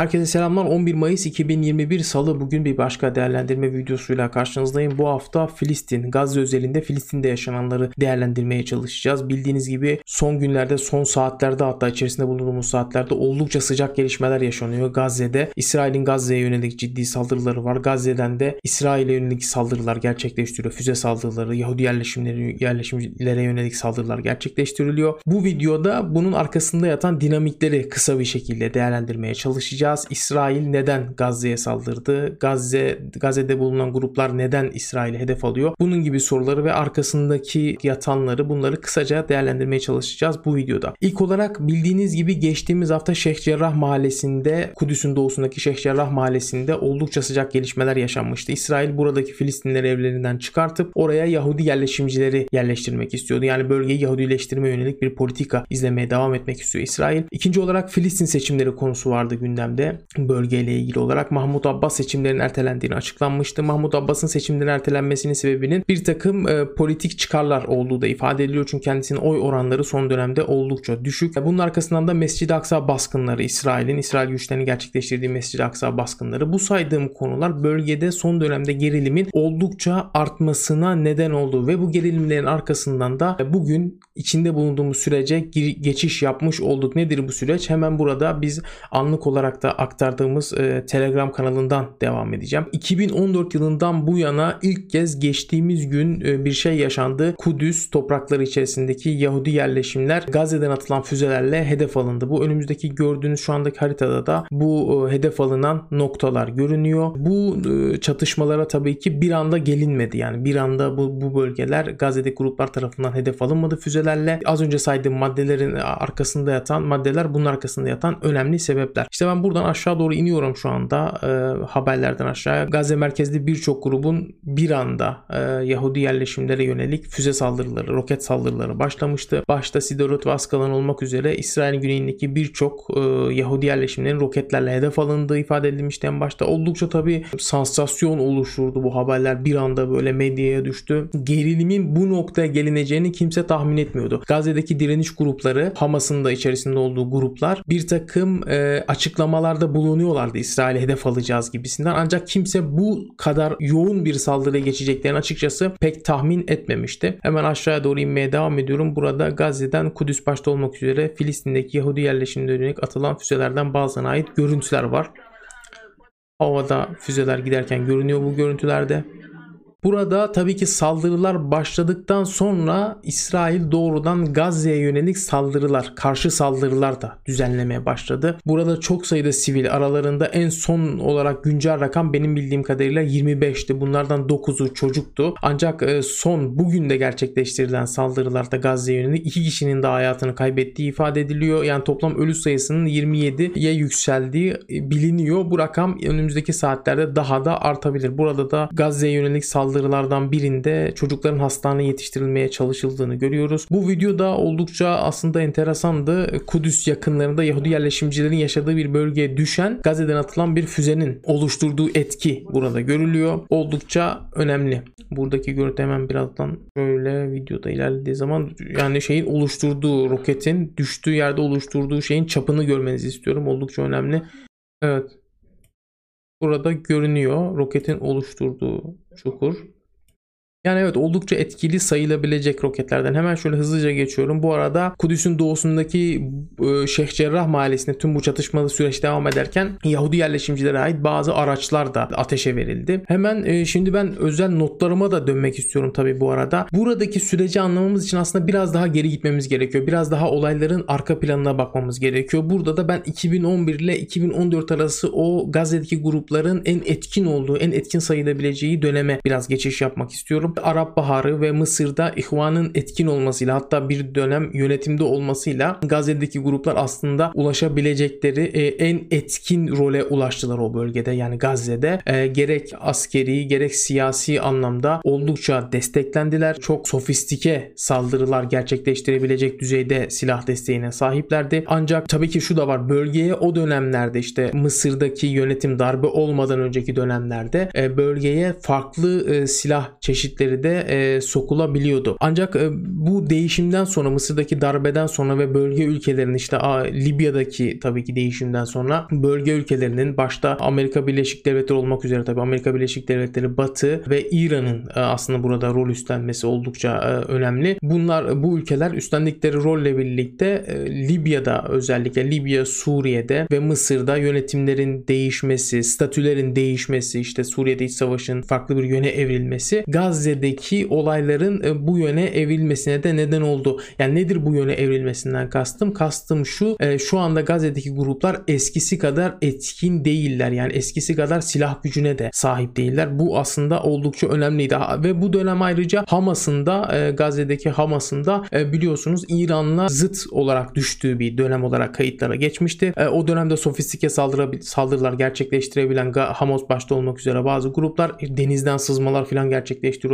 Herkese selamlar. 11 Mayıs 2021 Salı bugün bir başka değerlendirme videosuyla karşınızdayım. Bu hafta Filistin, Gazze özelinde Filistin'de yaşananları değerlendirmeye çalışacağız. Bildiğiniz gibi son günlerde, son saatlerde hatta içerisinde bulunduğumuz saatlerde oldukça sıcak gelişmeler yaşanıyor. Gazze'de İsrail'in Gazze'ye yönelik ciddi saldırıları var. Gazze'den de İsrail'e yönelik saldırılar gerçekleştiriyor. Füze saldırıları, Yahudi yerleşimleri, yerleşimlere yönelik saldırılar gerçekleştiriliyor. Bu videoda bunun arkasında yatan dinamikleri kısa bir şekilde değerlendirmeye çalışacağız bakacağız. İsrail neden Gazze'ye saldırdı? Gazze Gazze'de bulunan gruplar neden İsrail'i hedef alıyor? Bunun gibi soruları ve arkasındaki yatanları bunları kısaca değerlendirmeye çalışacağız bu videoda. İlk olarak bildiğiniz gibi geçtiğimiz hafta Şeyh Cerrah Mahallesi'nde Kudüs'ün doğusundaki Şeyh Cerrah Mahallesi'nde oldukça sıcak gelişmeler yaşanmıştı. İsrail buradaki Filistinleri evlerinden çıkartıp oraya Yahudi yerleşimcileri yerleştirmek istiyordu. Yani bölgeyi Yahudileştirme yönelik bir politika izlemeye devam etmek istiyor İsrail. İkinci olarak Filistin seçimleri konusu vardı gündemde dönemde bölgeyle ilgili olarak Mahmut Abbas seçimlerinin ertelendiğini açıklanmıştı. Mahmut Abbas'ın seçimlerin ertelenmesinin sebebinin bir takım e, politik çıkarlar olduğu da ifade ediliyor. Çünkü kendisinin oy oranları son dönemde oldukça düşük. Bunun arkasından da Mescid-i Aksa baskınları, İsrail'in, İsrail güçlerinin gerçekleştirdiği Mescid-i Aksa baskınları. Bu saydığım konular bölgede son dönemde gerilimin oldukça artmasına neden oldu ve bu gerilimlerin arkasından da bugün içinde bulunduğumuz sürece geçiş yapmış olduk. Nedir bu süreç? Hemen burada biz anlık olarak da aktardığımız e, Telegram kanalından devam edeceğim. 2014 yılından bu yana ilk kez geçtiğimiz gün e, bir şey yaşandı. Kudüs toprakları içerisindeki Yahudi yerleşimler Gazze'den atılan füzelerle hedef alındı. Bu önümüzdeki gördüğünüz şu andaki haritada da bu e, hedef alınan noktalar görünüyor. Bu e, çatışmalara tabii ki bir anda gelinmedi. Yani bir anda bu, bu bölgeler Gazze'deki gruplar tarafından hedef alınmadı füzelerle. Az önce saydığım maddelerin arkasında yatan maddeler bunun arkasında yatan önemli sebepler. İşte ben buradan Buradan aşağı doğru iniyorum şu anda e, haberlerden aşağıya. Gazze merkezli birçok grubun bir anda e, Yahudi yerleşimlere yönelik füze saldırıları, roket saldırıları başlamıştı. Başta Siderot ve Askalan olmak üzere İsrail güneyindeki birçok e, Yahudi yerleşimlerin roketlerle hedef alındığı ifade edilmişti en başta. Oldukça tabi sansasyon oluşturdu bu haberler. Bir anda böyle medyaya düştü. Gerilimin bu noktaya gelineceğini kimse tahmin etmiyordu. Gazze'deki direniş grupları, Hamas'ın da içerisinde olduğu gruplar bir takım e, açıklamalar açıklamalarda bulunuyorlardı İsrail'e hedef alacağız gibisinden. Ancak kimse bu kadar yoğun bir saldırıya geçeceklerini açıkçası pek tahmin etmemişti. Hemen aşağıya doğru inmeye devam ediyorum. Burada Gazze'den Kudüs başta olmak üzere Filistin'deki Yahudi yerleşimine yönelik atılan füzelerden bazılarına ait görüntüler var. Havada füzeler giderken görünüyor bu görüntülerde. Burada tabii ki saldırılar başladıktan sonra İsrail doğrudan Gazze'ye yönelik saldırılar, karşı saldırılar da düzenlemeye başladı. Burada çok sayıda sivil aralarında en son olarak güncel rakam benim bildiğim kadarıyla 25'ti. Bunlardan 9'u çocuktu. Ancak e, son bugün de gerçekleştirilen saldırılarda Gazze'ye yönelik iki kişinin de hayatını kaybettiği ifade ediliyor. Yani toplam ölü sayısının 27'ye yükseldiği e, biliniyor. Bu rakam önümüzdeki saatlerde daha da artabilir. Burada da Gazze'ye yönelik saldırı saldırılardan birinde çocukların hastaneye yetiştirilmeye çalışıldığını görüyoruz. Bu videoda oldukça aslında enteresandı. Kudüs yakınlarında Yahudi yerleşimcilerin yaşadığı bir bölgeye düşen Gazze'den atılan bir füzenin oluşturduğu etki burada görülüyor. Oldukça önemli. Buradaki görüntü hemen birazdan böyle videoda ilerlediği zaman yani şeyin oluşturduğu roketin düştüğü yerde oluşturduğu şeyin çapını görmenizi istiyorum. Oldukça önemli. Evet burada görünüyor roketin oluşturduğu çukur. Yani evet oldukça etkili sayılabilecek roketlerden. Hemen şöyle hızlıca geçiyorum. Bu arada Kudüs'ün doğusundaki e, Şeyh Cerrah mahallesinde tüm bu çatışmalı süreç devam ederken Yahudi yerleşimcilere ait bazı araçlar da ateşe verildi. Hemen e, şimdi ben özel notlarıma da dönmek istiyorum tabii bu arada. Buradaki süreci anlamamız için aslında biraz daha geri gitmemiz gerekiyor. Biraz daha olayların arka planına bakmamız gerekiyor. Burada da ben 2011 ile 2014 arası o Gazze'deki grupların en etkin olduğu, en etkin sayılabileceği döneme biraz geçiş yapmak istiyorum. Arap Baharı ve Mısır'da İhvan'ın etkin olmasıyla hatta bir dönem yönetimde olmasıyla Gazze'deki gruplar aslında ulaşabilecekleri e, en etkin role ulaştılar o bölgede yani Gazze'de. E, gerek askeri gerek siyasi anlamda oldukça desteklendiler. Çok sofistike saldırılar gerçekleştirebilecek düzeyde silah desteğine sahiplerdi. Ancak tabii ki şu da var bölgeye o dönemlerde işte Mısır'daki yönetim darbe olmadan önceki dönemlerde e, bölgeye farklı silah çeşitleri Birleşikleri de e, sokulabiliyordu. Ancak e, bu değişimden sonra Mısır'daki darbeden sonra ve bölge ülkelerinin işte a, Libya'daki tabii ki değişimden sonra bölge ülkelerinin başta Amerika Birleşik Devletleri olmak üzere tabii Amerika Birleşik Devletleri Batı ve İran'ın e, aslında burada rol üstlenmesi oldukça e, önemli. Bunlar bu ülkeler üstlendikleri rolle birlikte e, Libya'da özellikle Libya, Suriye'de ve Mısır'da yönetimlerin değişmesi, statülerin değişmesi, işte Suriye'de iç savaşın farklı bir yöne evrilmesi Gazze'deki olayların e, bu yöne evrilmesine de neden oldu. Yani nedir bu yöne evrilmesinden kastım? Kastım şu e, şu anda Gazze'deki gruplar eskisi kadar etkin değiller. Yani eskisi kadar silah gücüne de sahip değiller. Bu aslında oldukça önemliydi. Ve bu dönem ayrıca Hamas'ın da e, Gazze'deki Hamas'ın da biliyorsunuz İran'la zıt olarak düştüğü bir dönem olarak kayıtlara geçmişti. O dönemde sofistike saldırılar gerçekleştirebilen Hamas başta olmak üzere bazı gruplar denizden sızmalar falan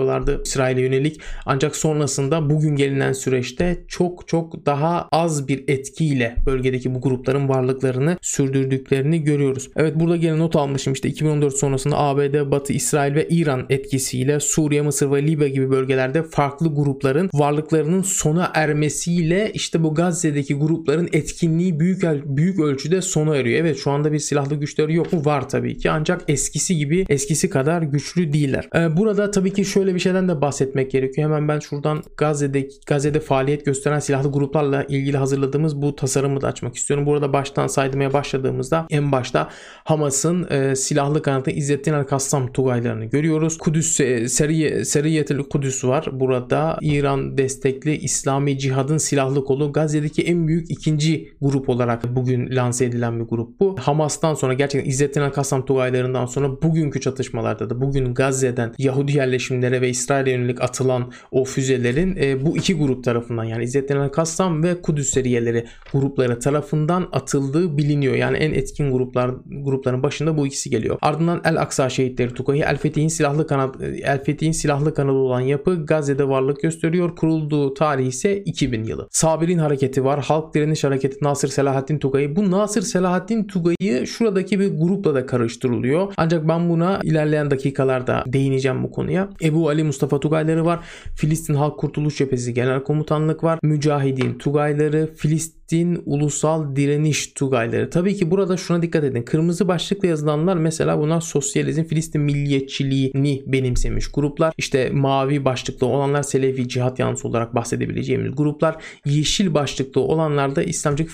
gerçekleştiriyorlardı İsrail'e yönelik. Ancak sonrasında bugün gelinen süreçte çok çok daha az bir etkiyle bölgedeki bu grupların varlıklarını sürdürdüklerini görüyoruz. Evet burada gene not almışım işte 2014 sonrasında ABD, Batı, İsrail ve İran etkisiyle Suriye, Mısır ve Libya gibi bölgelerde farklı grupların varlıklarının sona ermesiyle işte bu Gazze'deki grupların etkinliği büyük büyük ölçüde sona eriyor. Evet şu anda bir silahlı güçleri yok mu? Var tabii ki ancak eskisi gibi eskisi kadar güçlü değiller. Ee, burada tabii ki şöyle bir şeyden de bahsetmek gerekiyor. Hemen ben şuradan Gazze'de Gazze'de faaliyet gösteren silahlı gruplarla ilgili hazırladığımız bu tasarımı da açmak istiyorum. Burada baştan saydırmaya başladığımızda en başta Hamas'ın e, silahlı kanadı İzzettin el-Kassam Tugaylarını görüyoruz. Kudüs e, Seriye, Seriyetel Kudüs var. Burada İran destekli İslami cihadın silahlı kolu Gazze'deki en büyük ikinci grup olarak bugün lanse edilen bir grup bu. Hamas'tan sonra gerçekten İzzettin el-Kassam Tugaylarından sonra bugünkü çatışmalarda da bugün Gazze'den Yahudi yerleşimlere ve İsrail'e yönelik atılan o füzelerin e, bu iki grup tarafından yani İzzettin el-Kassam ve Kudüs seriyeleri grupları tarafından atıldığı biliniyor. Yani en etkin gruplar grupların başında bu ikisi geliyor. Ardından El Aksa şehitleri Tugayı El Fetih'in silahlı kanat El Fetih'in silahlı kanadı olan yapı Gazze'de varlık gösteriyor. Kurulduğu tarih ise 2000 yılı. Sabir'in hareketi var. Halk Direniş Hareketi Nasır Selahattin Tugayı. Bu Nasır Selahattin Tugayı şuradaki bir grupla da karıştırılıyor. Ancak ben buna ilerleyen dakikalarda değineceğim bu konuya. Ebu Ali Mustafa Tugayları var. Filistin Halk Kurtuluş Cephesi Genel Komutanlık var. Mücahidin Tugayları, Filistin Filistin Ulusal Direniş Tugayları. Tabii ki burada şuna dikkat edin. Kırmızı başlıkla yazılanlar mesela bunlar sosyalizm, Filistin milliyetçiliğini benimsemiş gruplar. İşte mavi başlıklı olanlar Selefi cihat yanlısı olarak bahsedebileceğimiz gruplar. Yeşil başlıklı olanlar da İslamcılık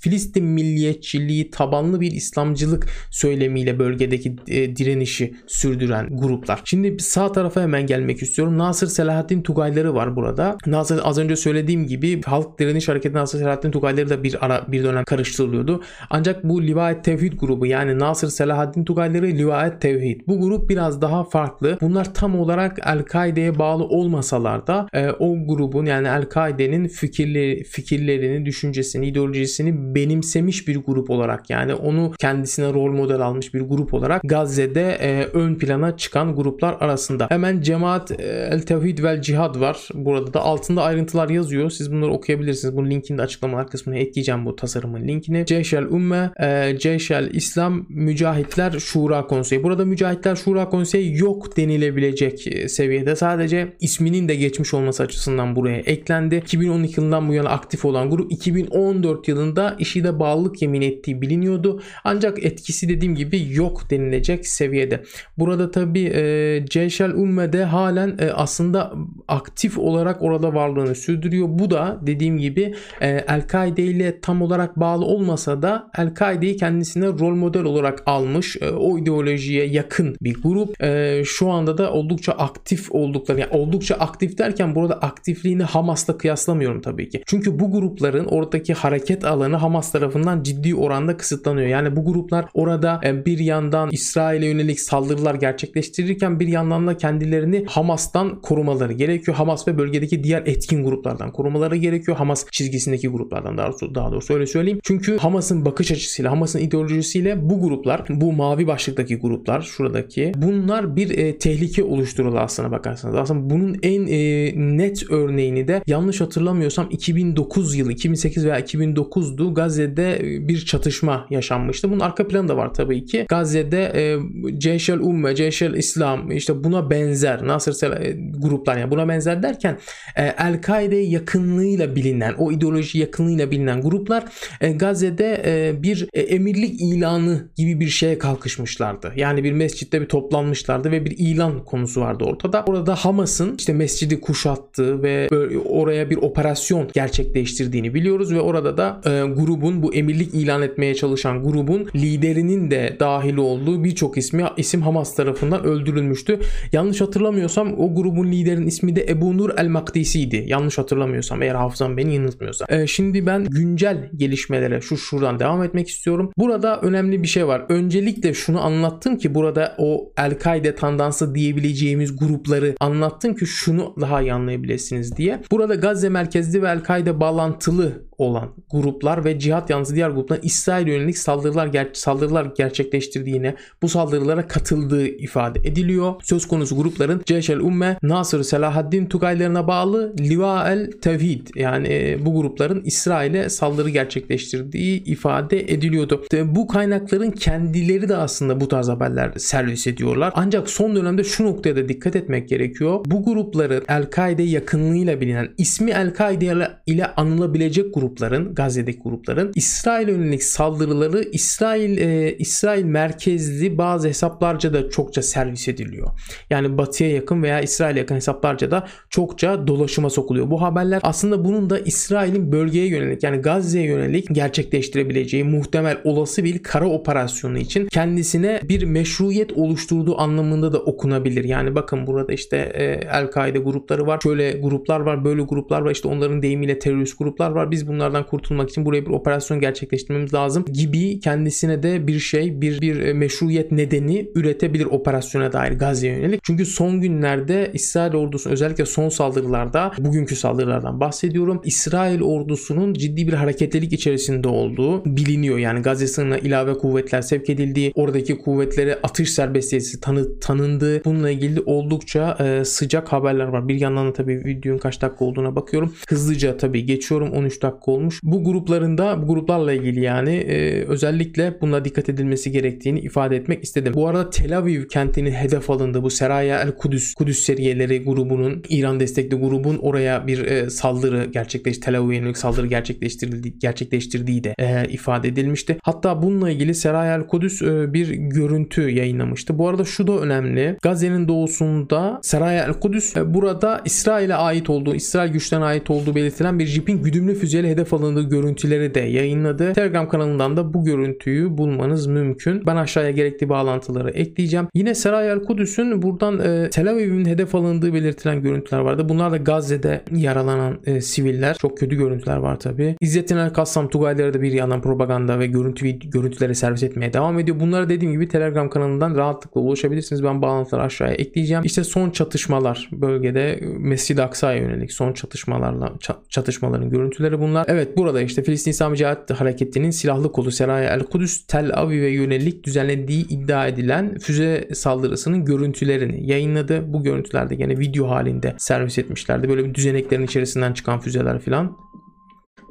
Filistin milliyetçiliği tabanlı bir İslamcılık söylemiyle bölgedeki e, direnişi sürdüren gruplar. Şimdi sağ tarafa hemen gelmek istiyorum. Nasır Selahaddin Tugayları var burada. Nasır az önce söylediğim gibi Halk Direniş Hareketi Nasır Selahaddin Tugayları olayları da bir ara bir dönem karıştırılıyordu. Ancak bu Livayet Tevhid grubu yani Nasır Selahaddin Tugayları Livayet Tevhid. Bu grup biraz daha farklı. Bunlar tam olarak El-Kaide'ye bağlı olmasalar da e, o grubun yani El-Kaide'nin fikirleri, fikirlerini, düşüncesini, ideolojisini benimsemiş bir grup olarak yani onu kendisine rol model almış bir grup olarak Gazze'de e, ön plana çıkan gruplar arasında. Hemen Cemaat e, El Tevhid vel Cihad var. Burada da altında ayrıntılar yazıyor. Siz bunları okuyabilirsiniz. Bunun linkini de açıklamalar kısmına kısmına ekleyeceğim bu tasarımın linkini. Ceyşel Ümme, e, Ceyşel İslam Mücahitler Şura Konseyi. Burada Mücahitler Şura Konseyi yok denilebilecek e, seviyede. Sadece isminin de geçmiş olması açısından buraya eklendi. 2012 yılından bu yana aktif olan grup 2014 yılında IŞİD'e bağlılık yemin ettiği biliniyordu. Ancak etkisi dediğim gibi yok denilecek seviyede. Burada tabi e, Ceyşel Umme'de halen e, aslında aktif olarak orada varlığını sürdürüyor. Bu da dediğim gibi e, El-Kaide El-Kaide ile tam olarak bağlı olmasa da El-Kaide'yi kendisine rol model olarak almış. E, o ideolojiye yakın bir grup. E, şu anda da oldukça aktif oldukları yani oldukça aktif derken burada aktifliğini Hamas'la kıyaslamıyorum tabii ki. Çünkü bu grupların oradaki hareket alanı Hamas tarafından ciddi oranda kısıtlanıyor. Yani bu gruplar orada e, bir yandan İsrail'e yönelik saldırılar gerçekleştirirken bir yandan da kendilerini Hamas'tan korumaları gerekiyor. Hamas ve bölgedeki diğer etkin gruplardan korumaları gerekiyor. Hamas çizgisindeki gruplardan daha daha doğrusu, daha doğrusu öyle söyleyeyim. Çünkü Hamas'ın bakış açısıyla, Hamas'ın ideolojisiyle bu gruplar, bu mavi başlıktaki gruplar, şuradaki bunlar bir e, tehlike oluşturuyorlar aslına bakarsanız. Aslında bunun en e, net örneğini de yanlış hatırlamıyorsam 2009 yılı, 2008 veya 2009'du Gazze'de bir çatışma yaşanmıştı. Bunun arka planı da var tabii ki. Gazze'de e, Ceyşel Umme, Ceyşel İslam işte buna benzer Nasır e, gruplar yani buna benzer derken e, El-Kaide yakınlığıyla bilinen, o ideoloji yakınlığıyla bilinen gruplar e, Gazze'de e, bir e, emirlik ilanı gibi bir şeye kalkışmışlardı. Yani bir mescitte bir toplanmışlardı ve bir ilan konusu vardı ortada. Orada Hamas'ın işte mescidi kuşattığı ve oraya bir operasyon gerçekleştirdiğini biliyoruz ve orada da e, grubun bu emirlik ilan etmeye çalışan grubun liderinin de dahil olduğu birçok ismi isim Hamas tarafından öldürülmüştü. Yanlış hatırlamıyorsam o grubun liderin ismi de Ebu Nur El Makdisi'ydi. Yanlış hatırlamıyorsam eğer hafızam beni yanıltmıyorsa. E, şimdi ben güncel gelişmelere şu şuradan devam etmek istiyorum. Burada önemli bir şey var. Öncelikle şunu anlattım ki burada o El-Kaide tandansı diyebileceğimiz grupları anlattım ki şunu daha iyi anlayabilirsiniz diye. Burada Gazze merkezli ve El-Kaide bağlantılı olan gruplar ve cihat yanlısı diğer gruplar İsrail yönelik saldırılar ger saldırılar gerçekleştirdiğine, bu saldırılara katıldığı ifade ediliyor. Söz konusu grupların Ceşel Umme, Nasır Selahaddin Tugaylarına bağlı Liva el Tevhid yani e, bu grupların İsrail'e saldırı gerçekleştirdiği ifade ediliyordu. Bu kaynakların kendileri de aslında bu tarz haberler servis ediyorlar. Ancak son dönemde şu noktaya da dikkat etmek gerekiyor. Bu grupların El-Kaide yakınlığıyla bilinen, ismi El-Kaide ile anılabilecek grup grupların, Gazze'deki grupların İsrail yönelik saldırıları İsrail e, İsrail merkezli bazı hesaplarca da çokça servis ediliyor. Yani batıya yakın veya İsrail'e yakın hesaplarca da çokça dolaşıma sokuluyor. Bu haberler aslında bunun da İsrail'in bölgeye yönelik yani Gazze'ye yönelik gerçekleştirebileceği muhtemel olası bir kara operasyonu için kendisine bir meşruiyet oluşturduğu anlamında da okunabilir. Yani bakın burada işte e, El-Kaide grupları var. Şöyle gruplar var, böyle gruplar var. İşte onların deyimiyle terörist gruplar var. Biz bunlardan kurtulmak için buraya bir operasyon gerçekleştirmemiz lazım gibi kendisine de bir şey bir bir e, meşruiyet nedeni üretebilir operasyona dair Gazze'ye yönelik. Çünkü son günlerde İsrail ordusu özellikle son saldırılarda bugünkü saldırılardan bahsediyorum. İsrail ordusunun ciddi bir hareketlilik içerisinde olduğu biliniyor. Yani Gazze sınırına ilave kuvvetler sevk edildiği, oradaki kuvvetlere atış serbestiyeti tanı, tanındığı bununla ilgili oldukça e, sıcak haberler var. Bir yandan da tabii videonun kaç dakika olduğuna bakıyorum. Hızlıca tabii geçiyorum. 13 dakika olmuş. Bu gruplarında bu gruplarla ilgili yani e, özellikle buna dikkat edilmesi gerektiğini ifade etmek istedim. Bu arada Tel Aviv kentinin hedef alındı. Bu Seraya El Kudüs Kudüs seriyeleri grubunun İran destekli grubun oraya bir e, saldırı gerçekleşti. Tel Aviv'e yönelik saldırı gerçekleştirildi, gerçekleştirdiği de e, ifade edilmişti. Hatta bununla ilgili Seraya El Kudüs e, bir görüntü yayınlamıştı. Bu arada şu da önemli. Gazze'nin doğusunda Seraya El Kudüs e, burada İsrail'e ait olduğu, İsrail güçlerine ait olduğu belirtilen bir jipin güdümlü füzeyle hedef alındığı görüntüleri de yayınladı. Telegram kanalından da bu görüntüyü bulmanız mümkün. Ben aşağıya gerekli bağlantıları ekleyeceğim. Yine Saray el Kudüs'ün buradan e, Tel Aviv'in hedef alındığı belirtilen görüntüler vardı. Bunlar da Gazze'de yaralanan e, siviller. Çok kötü görüntüler var tabi. İzzettin El Kassam Tugayları da bir yandan propaganda ve görüntü görüntüleri servis etmeye devam ediyor. Bunlara dediğim gibi Telegram kanalından rahatlıkla ulaşabilirsiniz. Ben bağlantıları aşağıya ekleyeceğim. İşte son çatışmalar bölgede Mescid-i Aksa'ya yönelik son çatışmalarla çatışmaların görüntüleri bunlar. Evet burada işte Filistin İslam Cihat Hareketi'nin silahlı kolu Seraya El Kudüs Tel Aviv'e yönelik düzenlediği iddia edilen füze saldırısının görüntülerini yayınladı. Bu görüntülerde gene video halinde servis etmişlerdi. Böyle bir düzeneklerin içerisinden çıkan füzeler falan.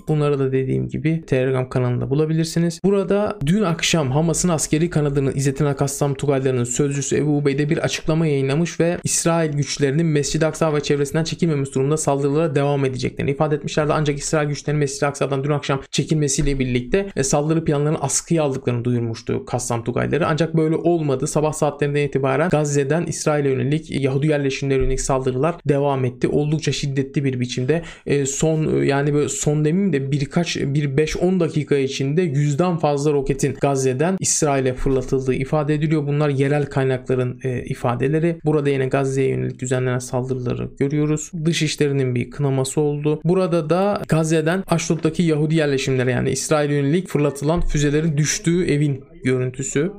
Bunları da dediğim gibi Telegram kanalında bulabilirsiniz. Burada dün akşam Hamas'ın askeri kanadının İzzettin Akassam Tugaylarının sözcüsü Ebu Ubeyde bir açıklama yayınlamış ve İsrail güçlerinin Mescid-i Aksa ve çevresinden çekilmemiz durumunda saldırılara devam edeceklerini ifade etmişlerdi. Ancak İsrail güçlerinin Mescid-i Aksa'dan dün akşam çekilmesiyle birlikte e, saldırı planlarını askıya aldıklarını duyurmuştu Kassam Tugayları. Ancak böyle olmadı. Sabah saatlerinden itibaren Gazze'den İsrail'e yönelik Yahudi yerleşimlerine yönelik saldırılar devam etti. Oldukça şiddetli bir biçimde. E, son yani böyle son demeyeyim de birkaç bir 5-10 dakika içinde yüzden fazla roketin Gazze'den İsrail'e fırlatıldığı ifade ediliyor. Bunlar yerel kaynakların e, ifadeleri. Burada yine Gazze'ye yönelik düzenlenen saldırıları görüyoruz. Dışişlerinin bir kınaması oldu. Burada da Gazze'den Aşdod'daki Yahudi yerleşimlere yani İsrail'e yönelik fırlatılan füzelerin düştüğü evin görüntüsü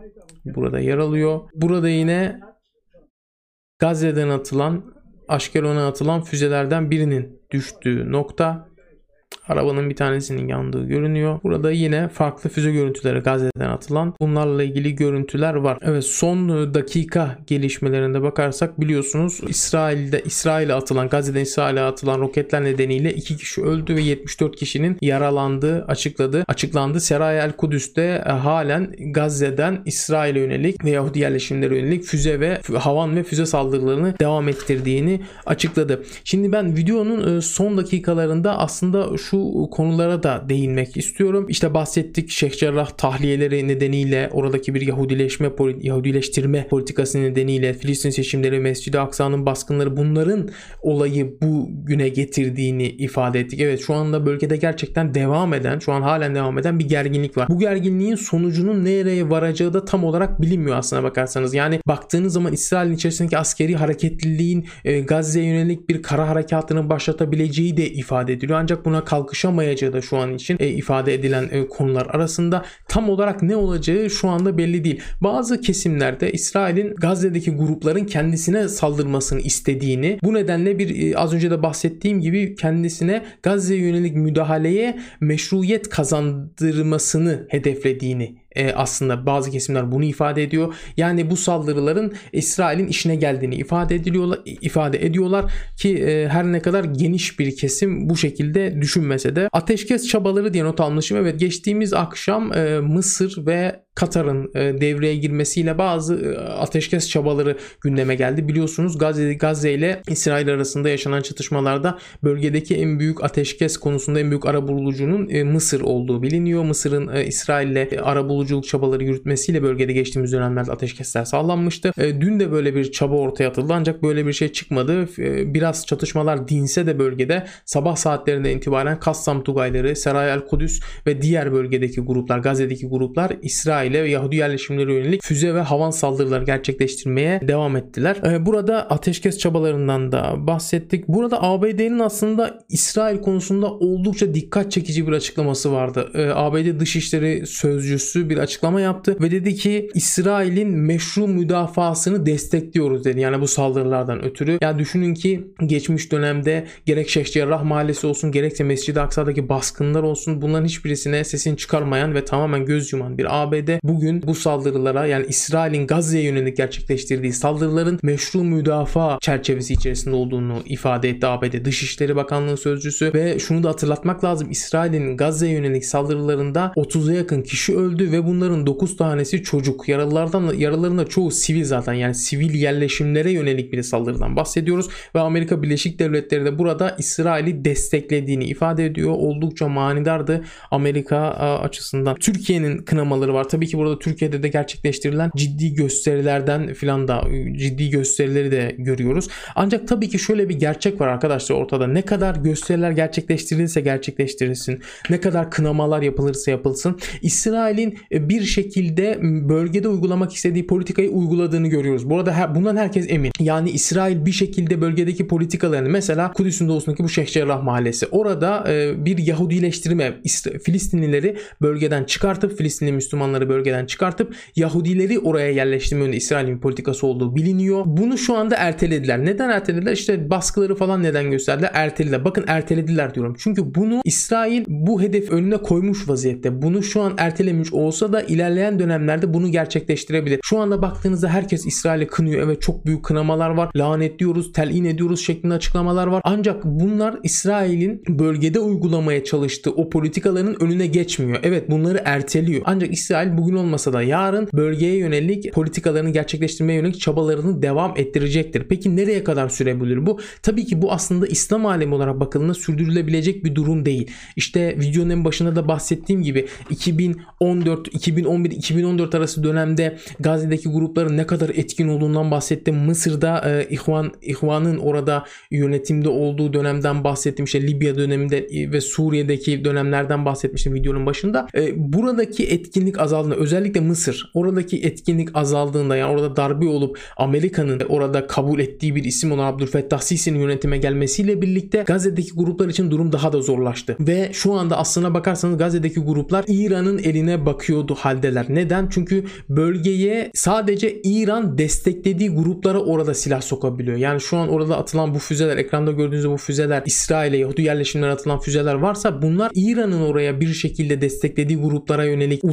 burada yer alıyor. Burada yine Gazze'den atılan Aşkelon'a atılan füzelerden birinin düştüğü nokta arabanın bir tanesinin yandığı görünüyor. Burada yine farklı füze görüntüleri Gazze'den atılan bunlarla ilgili görüntüler var. Evet son dakika gelişmelerinde bakarsak biliyorsunuz İsrail'de İsrail'e atılan Gazze'den İsrail'e atılan roketler nedeniyle 2 kişi öldü ve 74 kişinin yaralandığı açıkladı. Açıklandı. Seray el Kudüs'te e, halen Gazze'den İsrail'e yönelik ve Yahudi yerleşimlere yönelik füze ve havan ve füze saldırılarını devam ettirdiğini açıkladı. Şimdi ben videonun e, son dakikalarında aslında şu konulara da değinmek istiyorum. İşte bahsettik Şeyh Cerrah tahliyeleri nedeniyle oradaki bir Yahudileşme, Yahudileştirme politikası nedeniyle Filistin seçimleri, Mescid-i Aksa'nın baskınları bunların olayı bu güne getirdiğini ifade ettik. Evet şu anda bölgede gerçekten devam eden, şu an halen devam eden bir gerginlik var. Bu gerginliğin sonucunun nereye varacağı da tam olarak bilinmiyor aslına bakarsanız. Yani baktığınız zaman İsrail'in içerisindeki askeri hareketliliğin e, Gazze'ye yönelik bir kara harekatını başlatabileceği de ifade ediliyor. Ancak buna kalkışamayacağı da şu an için e, ifade edilen e, konular arasında tam olarak ne olacağı şu anda belli değil. Bazı kesimlerde İsrail'in Gazze'deki grupların kendisine saldırmasını istediğini bu nedenle bir e, az önce de bahsettiğim gibi kendisine Gazze'ye yönelik müdahaleye meşruiyet kazandırmasını hedeflediğini e, aslında bazı kesimler bunu ifade ediyor. Yani bu saldırıların İsrail'in işine geldiğini ifade ediliyorlar ifade ediyorlar ki e, her ne kadar geniş bir kesim bu şekilde düşünmese de ateşkes çabaları diye not almışım. Evet geçtiğimiz akşam e, Mısır ve Katar'ın e, devreye girmesiyle bazı e, ateşkes çabaları gündeme geldi. Biliyorsunuz Gazze, Gazze ile İsrail arasında yaşanan çatışmalarda bölgedeki en büyük ateşkes konusunda en büyük arabulucunun e, Mısır olduğu biliniyor. Mısır'ın İsrail ile arabuluculuk çabaları yürütmesiyle bölgede geçtiğimiz dönemlerde ateşkesler sağlanmıştı. Dün de böyle bir çaba ortaya atıldı ancak böyle bir şey çıkmadı. Biraz çatışmalar dinse de bölgede sabah saatlerinde itibaren Kassam Tugayları, Seray el Kudüs ve diğer bölgedeki gruplar, Gazze'deki gruplar İsrail Ve Yahudi yerleşimlere yönelik füze ve havan saldırıları gerçekleştirmeye devam ettiler. Ee, burada ateşkes çabalarından da bahsettik. Burada ABD'nin aslında İsrail konusunda oldukça dikkat çekici bir açıklaması vardı. Ee, ABD Dışişleri Sözcüsü bir açıklama yaptı ve dedi ki İsrail'in meşru müdafasını destekliyoruz dedi. Yani bu saldırılardan ötürü. Yani düşünün ki geçmiş dönemde gerek Şeyh Cerrah Mahallesi olsun gerekse Mescid-i Aksa'daki baskınlar olsun bunların hiçbirisine sesini çıkarmayan ve tamamen göz yuman bir ABD bugün bu saldırılara yani İsrail'in Gazze'ye yönelik gerçekleştirdiği saldırıların meşru müdafaa çerçevesi içerisinde olduğunu ifade etti ABD Dışişleri Bakanlığı sözcüsü ve şunu da hatırlatmak lazım İsrail'in Gazze'ye yönelik saldırılarında 30'a yakın kişi öldü ve bunların 9 tanesi çocuk. Yaralılardan yaralarında çoğu sivil zaten yani sivil yerleşimlere yönelik bir saldırıdan bahsediyoruz ve Amerika Birleşik Devletleri de burada İsrail'i desteklediğini ifade ediyor. Oldukça manidardı Amerika açısından. Türkiye'nin kınamaları var. Tabii ki burada Türkiye'de de gerçekleştirilen ciddi gösterilerden filan da ciddi gösterileri de görüyoruz. Ancak tabii ki şöyle bir gerçek var arkadaşlar ortada. Ne kadar gösteriler gerçekleştirilirse gerçekleştirilsin, ne kadar kınamalar yapılırsa yapılsın, İsrail'in e, bir şekilde bölgede uygulamak istediği politikayı uyguladığını görüyoruz. Bu arada bundan herkes emin. Yani İsrail bir şekilde bölgedeki politikalarını mesela Kudüs'ün doğusundaki bu Şeyh Cerrah mahallesi orada e, bir Yahudileştirme Filistinlileri bölgeden çıkartıp Filistinli Müslümanları bölgeden çıkartıp Yahudileri oraya yerleştirme yönünde İsrail'in politikası olduğu biliniyor. Bunu şu anda ertelediler. Neden ertelediler? İşte baskıları falan neden gösterdiler? Ertelediler. Bakın ertelediler diyorum. Çünkü bunu İsrail bu hedef önüne koymuş vaziyette. Bunu şu an ertelemiş olsa da ilerleyen dönemlerde bunu gerçekleştirebilir. Şu anda baktığınızda herkes İsrail'i kınıyor. Evet çok büyük kınamalar var. Lanetliyoruz, telin ediyoruz şeklinde açıklamalar var. Ancak bunlar İsrail'in bölgede uygulamaya çalıştığı o politikaların önüne geçmiyor. Evet bunları erteliyor. Ancak İsrail bugün olmasa da yarın bölgeye yönelik politikalarını gerçekleştirmeye yönelik çabalarını devam ettirecektir. Peki nereye kadar sürebilir bu? Tabii ki bu aslında İslam alemi olarak bakıldığında sürdürülebilecek bir durum değil. İşte videonun en başında da bahsettiğim gibi 2014, 2011, 2014 arası dönemde Gazze'deki grupların ne kadar etkin olduğundan bahsettim. Mısır'da e, İhvan, İhvan'ın orada yönetimde olduğu dönemden bahsettim. İşte Libya döneminde ve Suriye'deki dönemlerden bahsetmiştim videonun başında. E, buradaki etkinlik azaldı azaldığında özellikle Mısır oradaki etkinlik azaldığında yani orada darbe olup Amerika'nın orada kabul ettiği bir isim olan Abdülfettah Sisi'nin yönetime gelmesiyle birlikte Gazze'deki gruplar için durum daha da zorlaştı. Ve şu anda aslına bakarsanız Gazze'deki gruplar İran'ın eline bakıyordu haldeler. Neden? Çünkü bölgeye sadece İran desteklediği gruplara orada silah sokabiliyor. Yani şu an orada atılan bu füzeler, ekranda gördüğünüz bu füzeler, İsrail'e, Yahudi yerleşimlerine atılan füzeler varsa bunlar İran'ın oraya bir şekilde desteklediği gruplara yönelik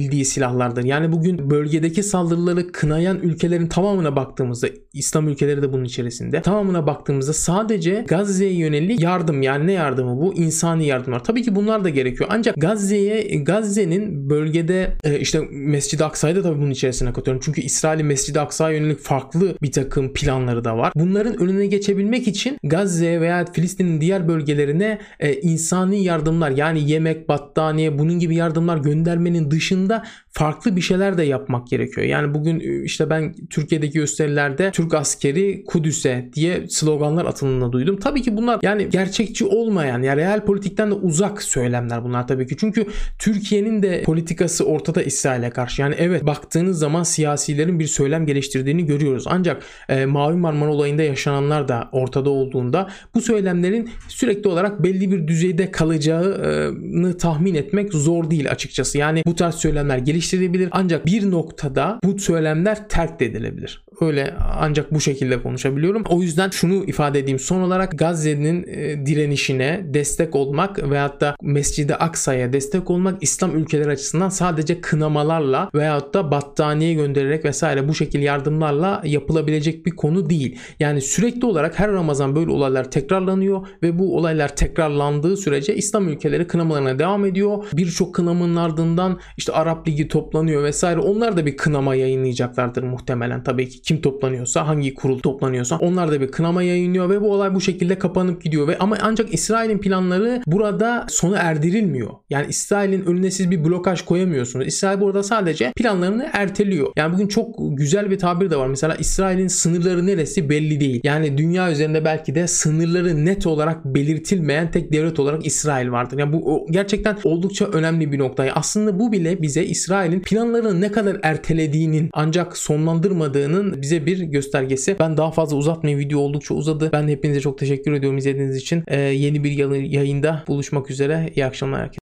ulaştırabildiği silahlardır. Yani bugün bölgedeki saldırıları kınayan ülkelerin tamamına baktığımızda, İslam ülkeleri de bunun içerisinde, tamamına baktığımızda sadece Gazze'ye yönelik yardım yani ne yardımı bu? İnsani yardımlar. Tabii ki bunlar da gerekiyor. Ancak Gazze'ye Gazze'nin bölgede e, işte Mescid-i Aksa'yı da tabii bunun içerisine katıyorum. Çünkü İsrail'in Mescid-i Aksa'ya yönelik farklı bir takım planları da var. Bunların önüne geçebilmek için Gazze veya Filistin'in diğer bölgelerine e, insani yardımlar yani yemek, battaniye bunun gibi yardımlar göndermenin dışında farklı bir şeyler de yapmak gerekiyor. Yani bugün e, işte ben Türkiye'deki gösterilerde Türk askeri Kudüs'e diye sloganlar atıldığını duydum. Tabii ki bunlar yani gerçekçi olmayan yani real politikten de uzak söylemler bunlar tabii ki. Çünkü Türkiye'nin de politikası ortada İsrail'e karşı. Yani evet baktığınız zaman siyasilerin bir söylem geliştirdiğini görüyoruz. Ancak e, Mavi Marmara olayında yaşananlar da ortada olduğunda bu söylemlerin sürekli olarak belli bir düzeyde kalacağını tahmin etmek zor değil açıkçası. Yani bu tarz söylemler geliştirilebilir ancak bir noktada bu söylemler terk edilebilir. Öyle ancak bu şekilde konuşabiliyorum. O yüzden şunu ifade edeyim son olarak Gazze'nin e, direnişine destek olmak veyahut da Mescid-i Aksa'ya destek olmak İslam ülkeleri açısından sadece kınamalarla veyahut da battaniye göndererek vesaire bu şekilde yardımlarla yapılabilecek bir konu değil. Yani sürekli olarak her Ramazan böyle olaylar tekrarlanıyor ve bu olaylar tekrarlandığı sürece İslam ülkeleri kınamalarına devam ediyor. Birçok kınamanın ardından işte Arap Ligi toplanıyor vesaire. Onlar da bir kınama yayınlayacaklardır muhtemelen tabii ki kim toplanıyorsa, hangi kurul toplanıyorsa onlar da bir kınama yayınlıyor ve bu olay bu şekilde kapanıp gidiyor ve ama ancak İsrail'in planları burada sona erdirilmiyor. Yani İsrail'in önüne siz bir blokaj koyamıyorsunuz. İsrail burada sadece planlarını erteliyor. Yani bugün çok güzel bir tabir de var. Mesela İsrail'in sınırları neresi belli değil. Yani dünya üzerinde belki de sınırları net olarak belirtilmeyen tek devlet olarak İsrail vardır. Yani bu gerçekten oldukça önemli bir noktayı. Aslında bu bile bize İsrail'in planlarını ne kadar ertelediğinin ancak sonlandırmadığının bize bir göstergesi. Ben daha fazla uzatmayayım. Video oldukça uzadı. Ben hepinize çok teşekkür ediyorum izlediğiniz için. Ee, yeni bir yayında buluşmak üzere. İyi akşamlar herkese.